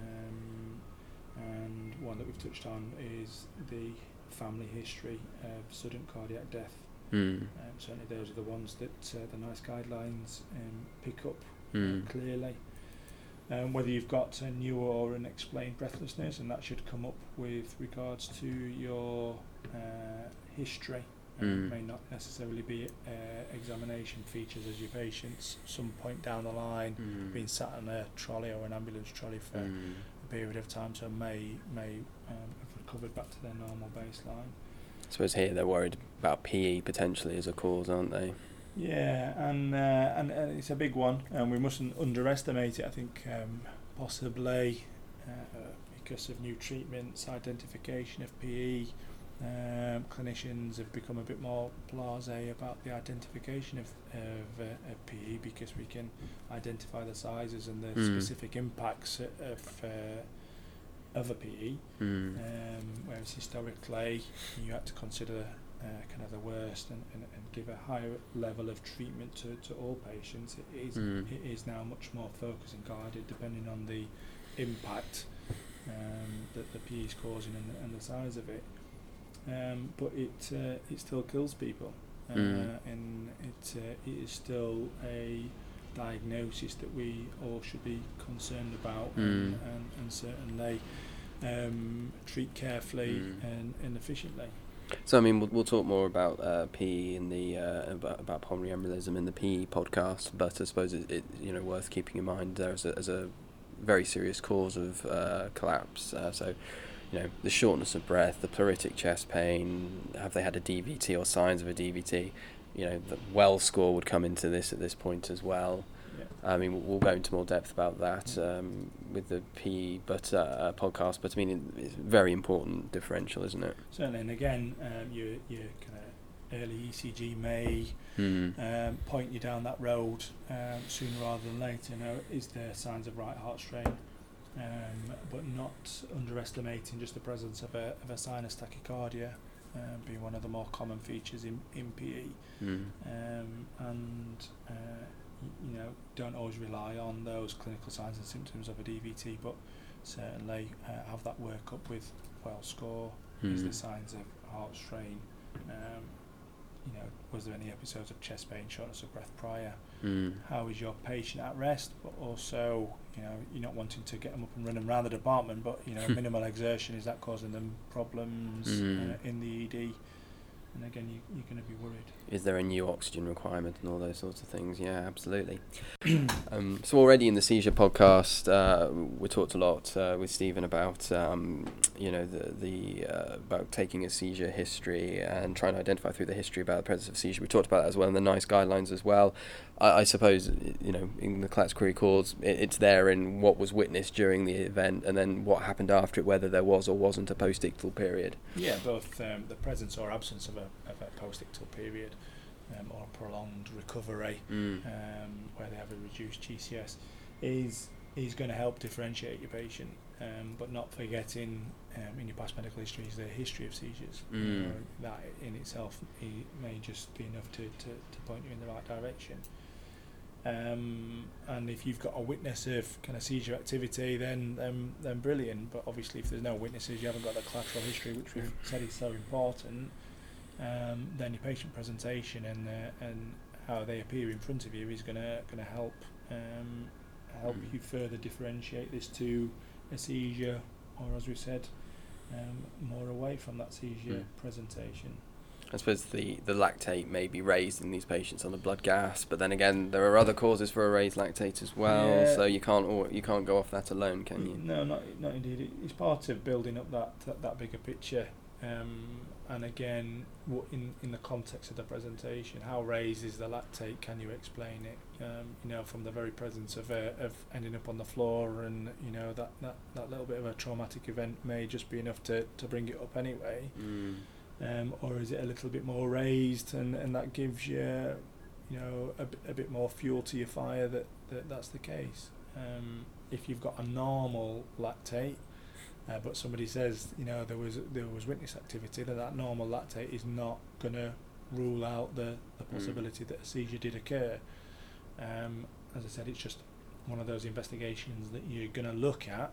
and one that we've touched on is the family history of sudden cardiac death. Mm. Um, certainly, those are the ones that uh, the NICE guidelines um, pick up Mm. clearly. Um, whether you've got a new or unexplained breathlessness, and that should come up with regards to your uh, history. Mm. may not necessarily be uh, examination features as your patients. Some point down the line, Mm. being sat on a trolley or an ambulance trolley for Mm. a period of time, so may may um, have recovered back to their normal baseline. I suppose here they're worried about PE potentially as a cause, aren't they? Yeah, and, uh, and and it's a big one, and we mustn't underestimate it. I think um, possibly uh, because of new treatments, identification of PE, um, clinicians have become a bit more blasé about the identification of of, uh, of PE because we can identify the sizes and the Mm. specific impacts of uh, of a PE. Mm. Um, whereas historically, you had to consider uh, kind of the worst and, and, and give a higher level of treatment to, to all patients. It is Mm. it is now much more focused and guided depending on the impact um, that the PE is causing and, and the size of it. Um, but it uh, it still kills people, uh, Mm. and it uh, it is still a diagnosis that we all should be concerned about and, Mm. and, and certainly um, treat carefully Mm. and, and efficiently. So I mean, we'll, we'll talk more about uh, PE in the uh, about, about pulmonary embolism in the PE podcast. But I suppose it, it you know worth keeping in mind there as a, as a very serious cause of uh, collapse. Uh, so you know the shortness of breath, the pleuritic chest pain. Have they had a DVT or signs of a DVT? You know the Wells score would come into this at this point as well. Yeah. I mean, we'll- we'll go into more depth about that um, with the PE but uh, podcast. But I mean, it's a very important differential, isn't it? Certainly, and again, um, your your kind of early ECG may Hmm. um, point you down that road um, sooner rather than later. You know, is there signs of right heart strain? Um, but not underestimating just the presence of a, of a sinus tachycardia um, being one of the more common features in, in PE. Mm. um, and uh, you know don't always rely on those clinical signs and symptoms of a DVT, but certainly uh, have that work up with Wells score. Is the signs of heart strain? Um, you know, was there any episodes of chest pain, shortness of breath prior? Mm. How is your patient at rest? But also, you know, you're not wanting to get them up and running around the department, but you know, minimal exertion is that causing them problems Mm. uh, in the ED? And again you, you're going to be worried. Is there a new oxygen requirement and all those sorts of things? Yeah, absolutely. um, so already in the seizure podcast, uh, we talked a lot uh, with Stephen about um, you know the the uh, about taking a seizure history and trying to identify through the history about the presence of seizure. We talked about that as well in the NICE guidelines as well. I, I suppose you know in the query cause it, it's there in what was witnessed during the event and then what happened after it, whether there was or wasn't a post-ictal period. Yeah, both um, the presence or absence of a, of a post-ictal period um, or prolonged recovery Mm. um, where they have a reduced GCS is is going to help differentiate your patient, um, but not forgetting um, in your past medical history is the history of seizures. Mm. that in itself may just be enough to, to, to point you in the right direction. Um, and if you've got a witness of kind of seizure activity, then then, then brilliant. But obviously, if there's no witnesses, you haven't got the collateral history, which we've said is so important. Um, then your patient presentation and uh, and how they appear in front of you is gonna gonna help um, help Mm. you further differentiate this to a seizure, or as we said, um, more away from that seizure Mm. presentation. I suppose the, the lactate may be raised in these patients on the blood gas, but then again, there are other causes for a raised lactate as well. Yeah. So you can't you can't go off that alone, can you? No, not not indeed. It's part of building up that that, that bigger picture. Um, and again, what in in the context of the presentation, how raised is the lactate? Can you explain it? Um, you know, from the very presence of uh, of ending up on the floor, and you know that, that that little bit of a traumatic event may just be enough to to bring it up anyway. Mm. Um, or is it a little bit more raised, and, and that gives you, you know, a, a bit more fuel to your fire that, that that's the case. Um, if you've got a normal lactate, uh, but somebody says, you know, there was there was witness activity, then that normal lactate is not going to rule out the, the Mm. possibility that a seizure did occur. Um, as I said, it's just one of those investigations that you're going to look at,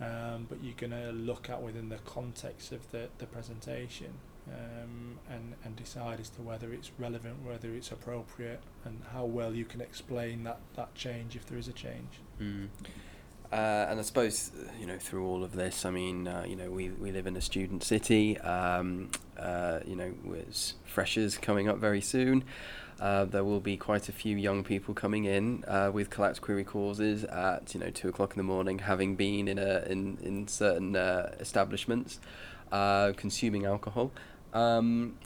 um, but you're going to look at within the context of the, the presentation um, and, and decide as to whether it's relevant, whether it's appropriate, and how well you can explain that, that change if there is a change. Mm. Uh, and I suppose you know through all of this, I mean, uh, you know, we, we live in a student city. Um, uh, you know, with freshers coming up very soon, uh, there will be quite a few young people coming in uh, with collapse query causes at you know two o'clock in the morning, having been in a in in certain uh, establishments, consuming alcohol. Um,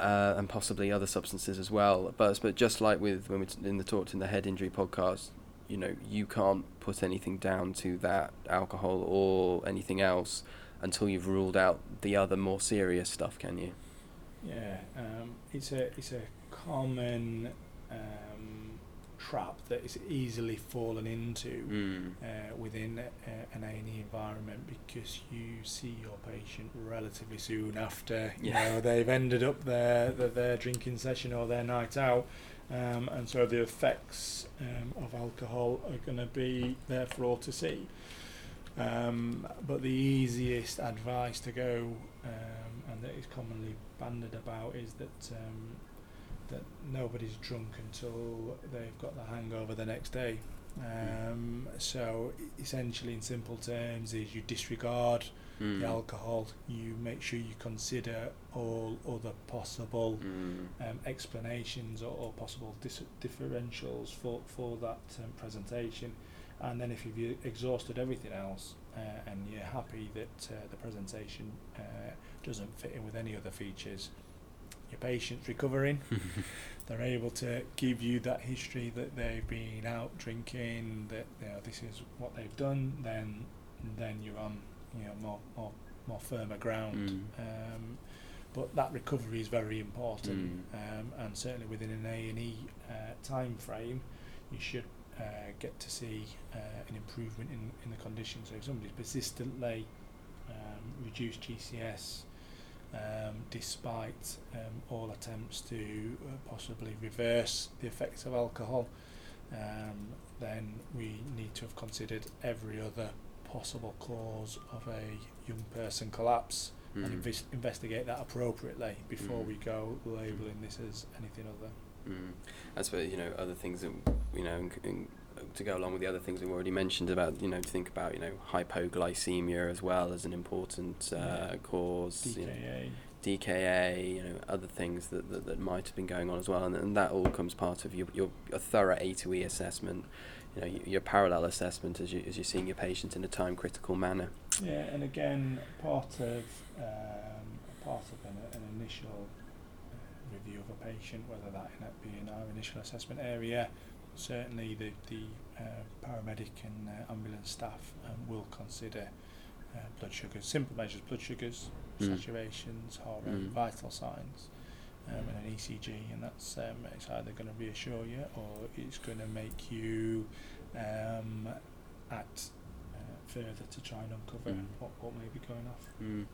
uh, and possibly other substances as well, but but just like with when we t- in the talked in the head injury podcast, you know you can't put anything down to that alcohol or anything else until you've ruled out the other more serious stuff can you? Yeah, um, it's a it's a common um, trap that is easily fallen into mm. uh, within uh, an A&E environment because you see your patient relatively soon after you Yeah. know they've ended up their, their their drinking session or their night out um, and so the effects um, of alcohol are going to be there for all to see um, but the easiest advice to go um, and that is commonly banded about is that um, that nobody's drunk until they've got the hangover the next day. Um, so e- essentially, in simple terms, is you disregard Mm. the alcohol. You make sure you consider all other possible Mm. um, explanations or, or possible dis- differentials for for that um, presentation. And then if you've exhausted everything else uh, and you're happy that uh, the presentation uh, doesn't fit in with any other features, your patient's recovering. They're able to give you that history that they've been out drinking, that you know, this is what they've done. Then, then you're on you know more more more firmer ground. Mm. Um, but that recovery is very important, Mm. um, and certainly within an A and E uh, time frame, you should uh, get to see uh, an improvement in, in the condition. So if somebody's persistently um, reduced GCS, um, despite um, all attempts to uh, possibly reverse the effects of alcohol, um, then we need to have considered every other possible cause of a young person collapse and Mm. investigate that appropriately before Mm. we go labelling this as anything other. Mm. Suppose you know other things that you know in, in, to go along with the other things we've already mentioned about you know to think about you know hypoglycemia as well as an important uh, Yeah. cause. You know, DKA. DKA, you know, other things that, that, that might have been going on as well, and, and that all comes part of your, your, your thorough A to E assessment, you know, your, your parallel assessment as you as you're seeing your patient in a time critical manner. Yeah, and again, part of um, part of an, an initial uh, review of a patient, whether that be in our initial assessment area, certainly the the uh, paramedic and uh, ambulance staff um, will consider uh, blood sugars, simple measures, blood sugars, Mm. saturations, heart rate, Mm. vital signs, um, and an ECG, and that's um, it's either going to reassure you or it's going to make you um, act uh, further to try and uncover Mm. what, what may be going off. Mm.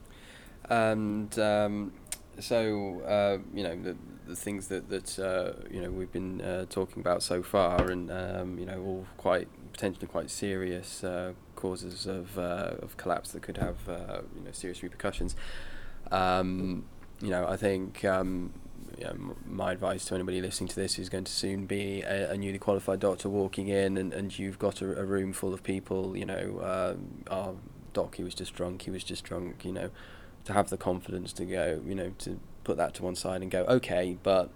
And um, so uh, you know the the things that that uh, you know we've been uh, talking about so far, and um, you know all quite potentially quite serious uh, causes of uh, of collapse that could have uh, you know serious repercussions. Um, you know, I think um, you know, my advice to anybody listening to this who's going to soon be a, a newly qualified doctor walking in, and, and you've got a, a room full of people. You know, um, our doc, he was just drunk. He was just drunk. You know, to have the confidence to go. You know, to put that to one side and go, okay, but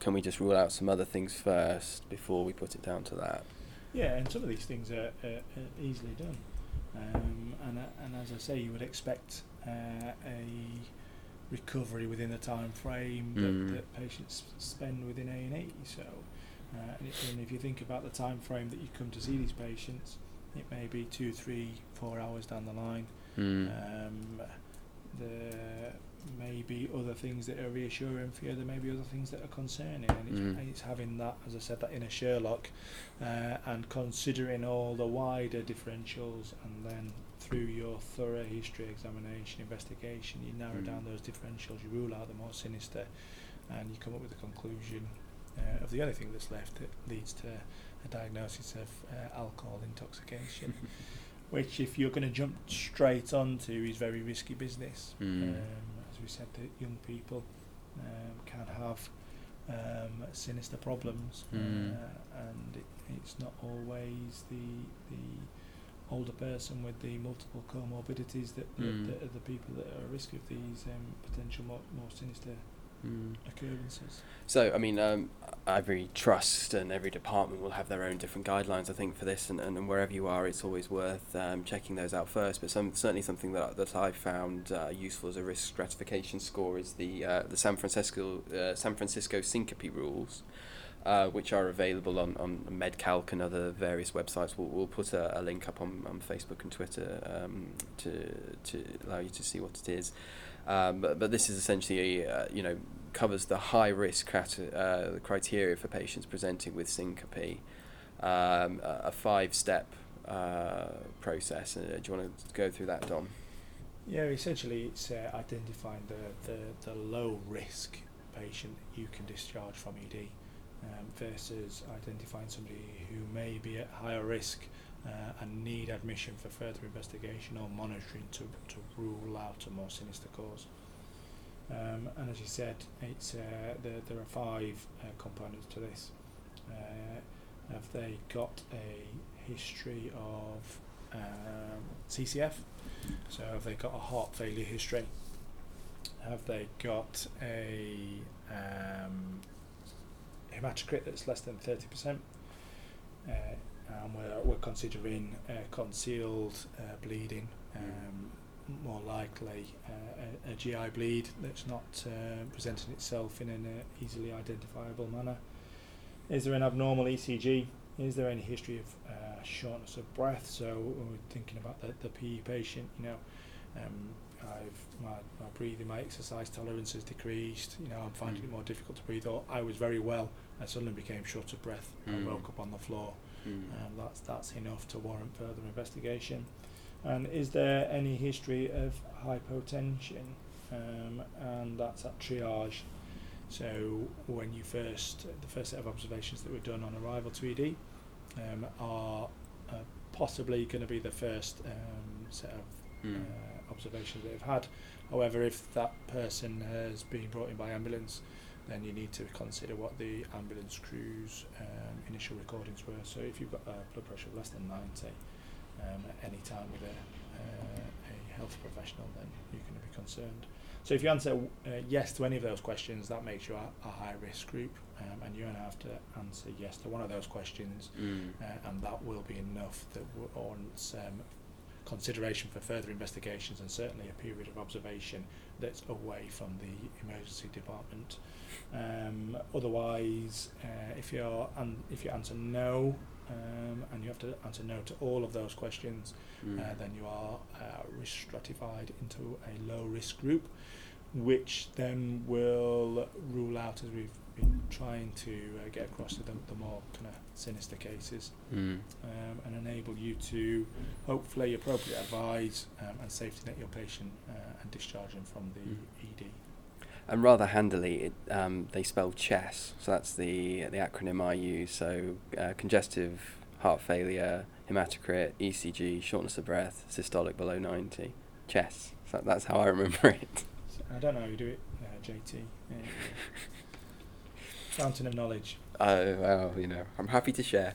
can we just rule out some other things first before we put it down to that? Yeah, and some of these things are, are, are easily done. Um, and, and as I say, you would expect uh, a recovery within the time frame that, Mm. that patients spend within A and E. So, uh, and, it, and if you think about the time frame that you come to see these patients, it may be two, three, four hours down the line. Mm. Um, there may be other things that are reassuring for you. There may be other things that are concerning, and it's, Mm. and it's having that, as I said, that inner Sherlock, uh, and considering all the wider differentials, and then through your thorough history examination investigation, you narrow Mm. down those differentials, you rule out the more sinister, and you come up with a conclusion uh, of the only thing that's left that leads to a diagnosis of uh, alcohol intoxication which if you're going to jump straight onto is very risky business. Mm. Um, as we said, that young people um, can have um, sinister problems, Mm. uh, and it, it's not always the the older person with the multiple comorbidities that, that, Mm. that are the people that are at risk of these um, potential more, more sinister Mm. occurrences. So, I mean, um, every trust and every department will have their own different guidelines, I think, for this, and, and wherever you are, it's always worth um, checking those out first. But some, certainly something that, that I've found uh, useful as a risk stratification score is the, uh, the San Francisco, uh, San Francisco syncope rules. Uh, which are available on, on MedCalc and other various websites. We'll, we'll put a, a link up on, on Facebook and Twitter um, to, to allow you to see what it is. Um, but, but this is essentially, uh, you know, covers the high risk crat- uh, criteria for patients presenting with syncope, um, a, five step uh, process. Uh, do you want to go through that, Dom? Yeah, essentially it's uh, identifying the, the, the low risk patient you can discharge from ED um, versus identifying somebody who may be at higher risk uh, and need admission for further investigation or monitoring to, to rule out a more sinister cause. Um, and as you said, it's, uh, there, there are five uh, components to this. Uh, have they got a history of um, CCF? So have they got a heart failure history? Have they got a um, hematocrit that's less than 30%? And we're, we're considering uh, concealed uh, bleeding, um, more likely uh, a, a GI bleed that's not uh, presenting itself in an uh, easily identifiable manner. Is there an abnormal ECG? Is there any history of uh, shortness of breath? So we're thinking about the, the PE patient, you know, um, I've my, my breathing, my exercise tolerance has decreased. You know, I'm finding Mm. it more difficult to breathe. Or I was very well, I suddenly became short of breath. Mm. I woke up on the floor. Mm. Um, that's that's enough to warrant further investigation. And is there any history of hypotension? Um, and that's at triage. So when you first, the first set of observations that were done on arrival to ED um, are uh, possibly going to be the first um, set of Mm. uh, observations that they've had. However, if that person has been brought in by ambulance, then you need to consider what the ambulance crew's um, initial recordings were. So if you've got a blood pressure of less than 90 um, at any time with a, uh, a health professional, then you're going to be concerned. So if you answer uh, yes to any of those questions, that makes you a, a high risk group, um, and you're going to have to answer yes to one of those questions, Mm. uh, and that will be enough that warrants um, consideration for further investigations and certainly a period of observation that's away from the emergency department. Um, otherwise, uh, if you're an if you answer no, um, and you have to answer no to all of those questions, Mm. uh, then you are uh, risk stratified into a low risk group, which then will rule out, as we've been trying to uh, get across to the, the more kind of sinister cases, Mm. um, and enable you to hopefully appropriately advise um, and safety net your patient uh, and discharge them from the Mm. ED. And rather handily, it, um, they spell CHESS, so that's the the acronym I use. So uh, congestive heart failure, hematocrit, ECG, shortness of breath, systolic below 90. CHESS. So that's how I remember it. I don't know how you do it, uh, JT. Uh, fountain of knowledge. Oh well, you know, I'm happy to share.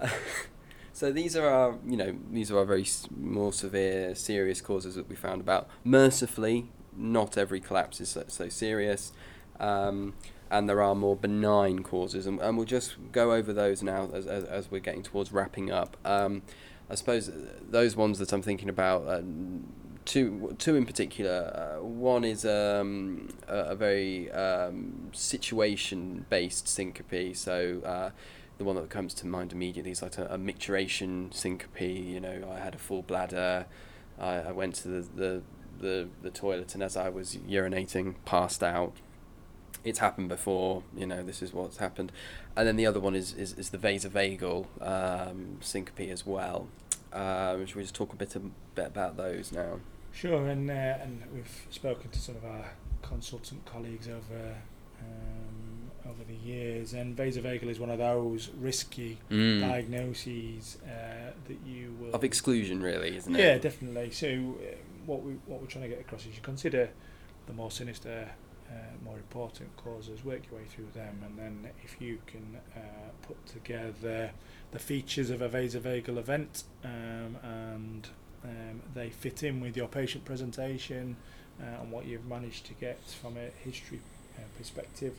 so these are our, you know, these are our very more severe, serious causes that we found about. Mercifully, not every collapse is so, so serious, um, and there are more benign causes, and, and we'll just go over those now as, as, as we're getting towards wrapping up. Um, I suppose those ones that I'm thinking about. Uh, Two, two in particular. Uh, one is um, a, a very um, situation-based syncope. So uh, the one that comes to mind immediately is like a, a micturition syncope. You know, I had a full bladder. I, I went to the, the, the, the toilet, and as I was urinating, passed out. It's happened before. You know, this is what's happened. And then the other one is is, is the vasovagal um, syncope as well. Um, should we just talk a bit, a bit about those now? Sure, and uh, and we've spoken to some of our consultant colleagues over um, over the years, and vasovagal is one of those risky Mm. diagnoses uh, that you will Of exclusion, really, isn't it? yeah, definitely. So uh, what we what we're trying to get across is you consider the more sinister, uh, more important causes, work your way through them, and then if you can uh, put together the features of a vasovagal event um, and um, they fit in with your patient presentation uh, and what you've managed to get from a history uh, perspective,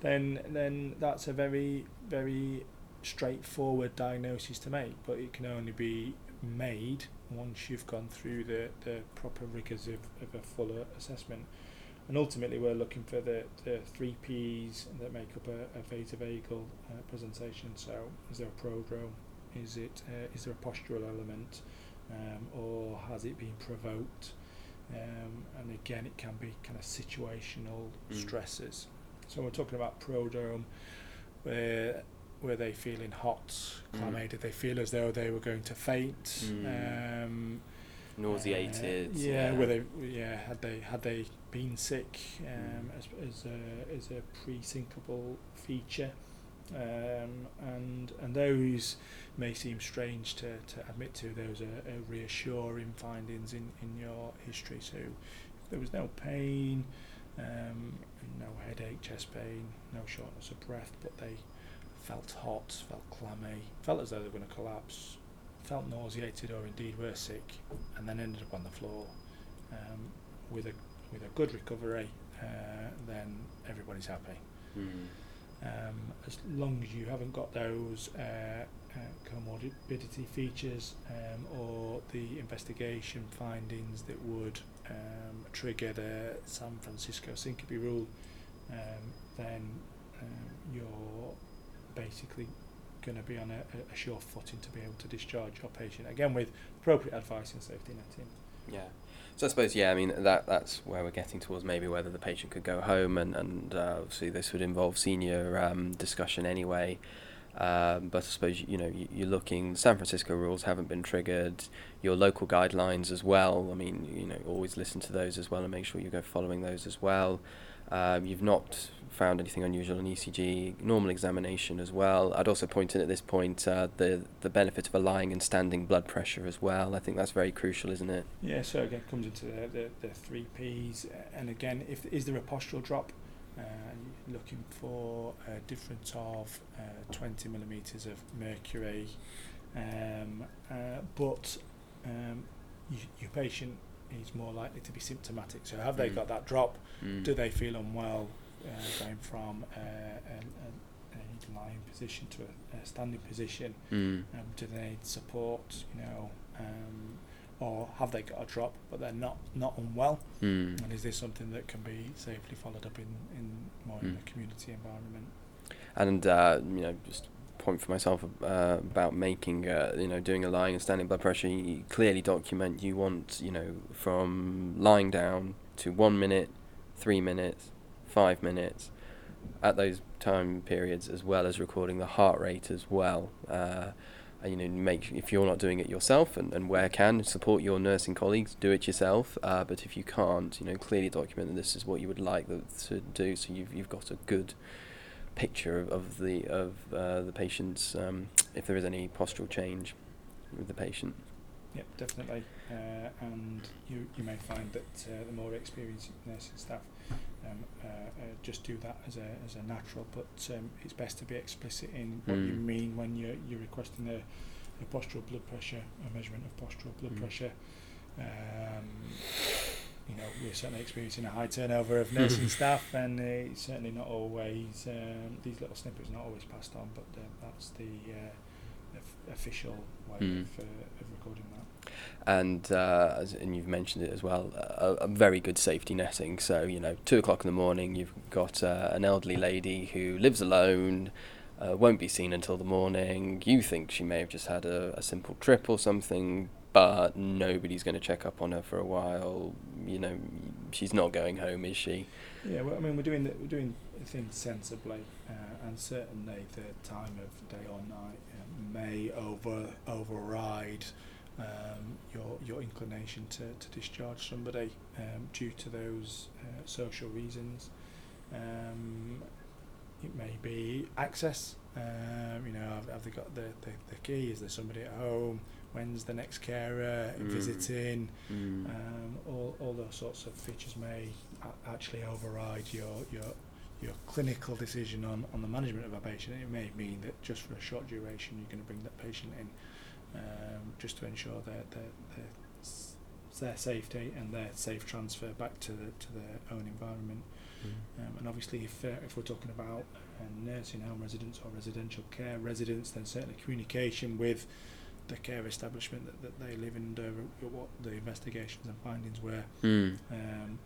then then that's a very very straightforward diagnosis to make, but it can only be made once you've gone through the, the proper rigours of, of a fuller assessment. And ultimately, we're looking for the, the three P's that make up a, a vasovagal uh, presentation. So, is there a prodrome? Is it uh, is there a postural element, um, or has it been provoked? Um, and again, it can be kind of situational Mm. stresses. So we're talking about prodrome, where were they feeling hot, Mm. clammy? Did they feel as though they were going to faint? Mm. Um, Nauseated. uh, yeah, were they? Yeah, had they had they been sick um, as as a as a pre-syncopal feature, um, and and those may seem strange to, to admit to. Those are, are reassuring findings in, in your history. So there was no pain, um, no headache, chest pain, no shortness of breath, but they felt hot, felt clammy, felt as though they were going to collapse, felt nauseated or indeed were sick, and then ended up on the floor um, with a with a good recovery, uh, then everybody's happy. Mm. Um, as long as you haven't got those uh, uh, comorbidity features um, or the investigation findings that would um, trigger the San Francisco syncope rule, um, then um, you're basically going to be on a, a sure footing to be able to discharge your patient again with appropriate advice and safety netting. Yeah. So I suppose yeah, I mean that that's where we're getting towards maybe whether the patient could go home and and uh, obviously this would involve senior um, discussion anyway. Um, but I suppose you know you- you're looking. San Francisco rules haven't been triggered. Your local guidelines as well. I mean, you know, always listen to those as well and make sure you go following those as well. Um, you've not found anything unusual in ECG. Normal examination as well. I'd also point in at this point uh, the the benefit of a lying and standing blood pressure as well. I think that's very crucial, isn't it? Yeah, so again, comes into the, the, the three P's, and again, if is there a postural drop? Uh, looking for a difference of uh, 20 millimeters of mercury, um, uh, but um, you, your patient is more likely to be symptomatic. So have they Mm. got that drop? Mm. Do they feel unwell uh, going from uh, a, a, a lying position to a, a standing position? Mm. Um, do they need support? You know, um, or have they got a drop but they're not not unwell? Mm. And is this something that can be safely followed up in, in more in a community environment? and uh, you know just point for myself uh, about making uh, you know doing a lying and standing blood pressure. You clearly document you want you know from lying down to one minute three minutes five minutes at those time periods as well as recording the heart rate as well. Uh, and, you know make if you're not doing it yourself and, and where can support your nursing colleagues do it yourself. Uh, but if you can't you know clearly document that this is what you would like to do so you've, you've got a good picture of, of the of uh, the patient's um, if there is any postural change with the patient. Yep, definitely. Uh, and you, you may find that uh, the more experienced nursing staff um, uh, uh, just do that as a, as a natural, but um, it's best to be explicit in what you Mm. mean when you're, you're requesting a, a postural blood pressure, a measurement of postural blood Mm. pressure. Um, you know, we're certainly experiencing a high turnover of nursing staff, and uh, it's certainly not always um, these little snippets are not always passed on, but uh, that's the uh, of- official way Mm. of, uh, of recording that. And uh, as, and you've mentioned it as well, a, a very good safety netting. So you know, two o'clock in the morning, you've got uh, an elderly lady who lives alone. Uh, won't be seen until the morning. You think she may have just had a, a simple trip or something, but nobody's going to check up on her for a while. You know, she's not going home, is she? Yeah, well, I mean, we're doing the, we're doing things sensibly, uh, and certainly the time of day or night uh, may over override um, your your inclination to, to discharge somebody um, due to those uh, social reasons. Um, it may be access. Um, you know, have, have they got the, the, the key? Is there somebody at home? When's the next carer Mm. visiting? Mm. Um, all, all those sorts of features may a- actually override your, your your clinical decision on, on the management of a patient. It may mean that just for a short duration you're going to bring that patient in um, just to ensure their, their, their, their safety and their safe transfer back to, the, to their own environment. Mm. Um, and obviously, if, uh, if we're talking about uh, nursing home residents or residential care residents, then certainly communication with the care establishment that, that they live in, uh, what the investigations and findings were, Mm. um,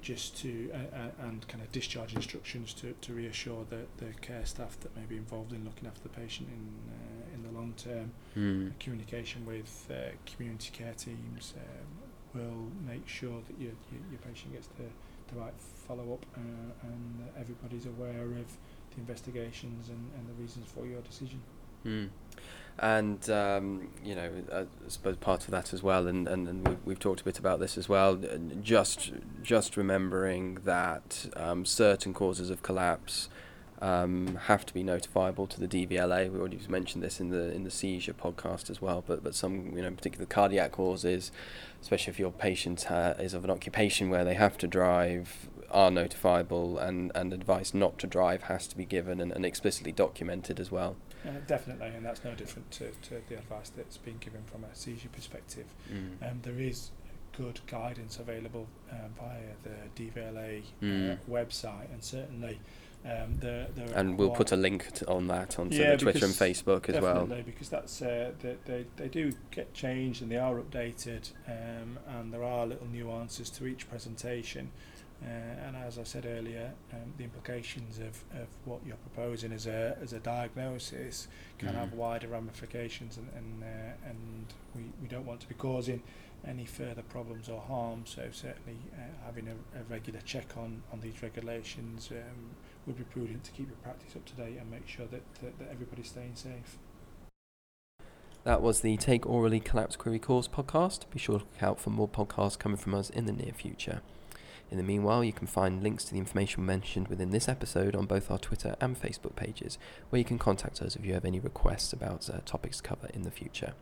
just to uh, uh, and kind of discharge instructions to, to reassure the, the care staff that may be involved in looking after the patient in uh, in the long term. Mm. Communication with uh, community care teams um, will make sure that your, your, your patient gets the, the right follow up uh, and everybody's aware of the investigations and, and the reasons for your decision. Mm. And um, you know, I suppose part of that as well, and, and, and we've, we've talked a bit about this as well. uh, Just just remembering that um, certain causes of collapse um, have to be notifiable to the DVLA. We already mentioned this in the in the seizure podcast as well. But but some you know particular cardiac causes, especially if your patient ha- is of an occupation where they have to drive, are notifiable, and, and advice not to drive has to be given and, and explicitly documented as well. Uh, definitely, and that's no different to, to the advice that's been given from a seizure perspective. Mm. Um, there is good guidance available uh, via the DVLA Mm. uh, website, and certainly um, there are And we'll put a link to, on that onto Yeah, the Twitter and Facebook as well. Because that's uh, they, they, they do get changed and they are updated, um, and there are little nuances to each presentation. Uh, and as I said earlier, um, the implications of, of what you're proposing as a as a diagnosis can have Mm. wider ramifications, and and, uh, and we, we don't want to be causing any further problems or harm. So certainly uh, having a, a regular check on, on these regulations um, would be prudent to keep your practice up to date and make sure that, that, that everybody's staying safe. That was the Take Aurally Collapse Query Cause podcast. Be sure to look out for more podcasts coming from us in the near future. In the meanwhile, you can find links to the information mentioned within this episode on both our Twitter and Facebook pages, where you can contact us if you have any requests about uh, topics to cover in the future.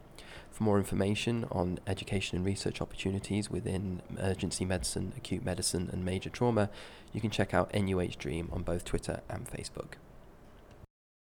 For more information on education and research opportunities within emergency medicine, acute medicine, and major trauma, you can check out NUH DREEAM on both Twitter and Facebook.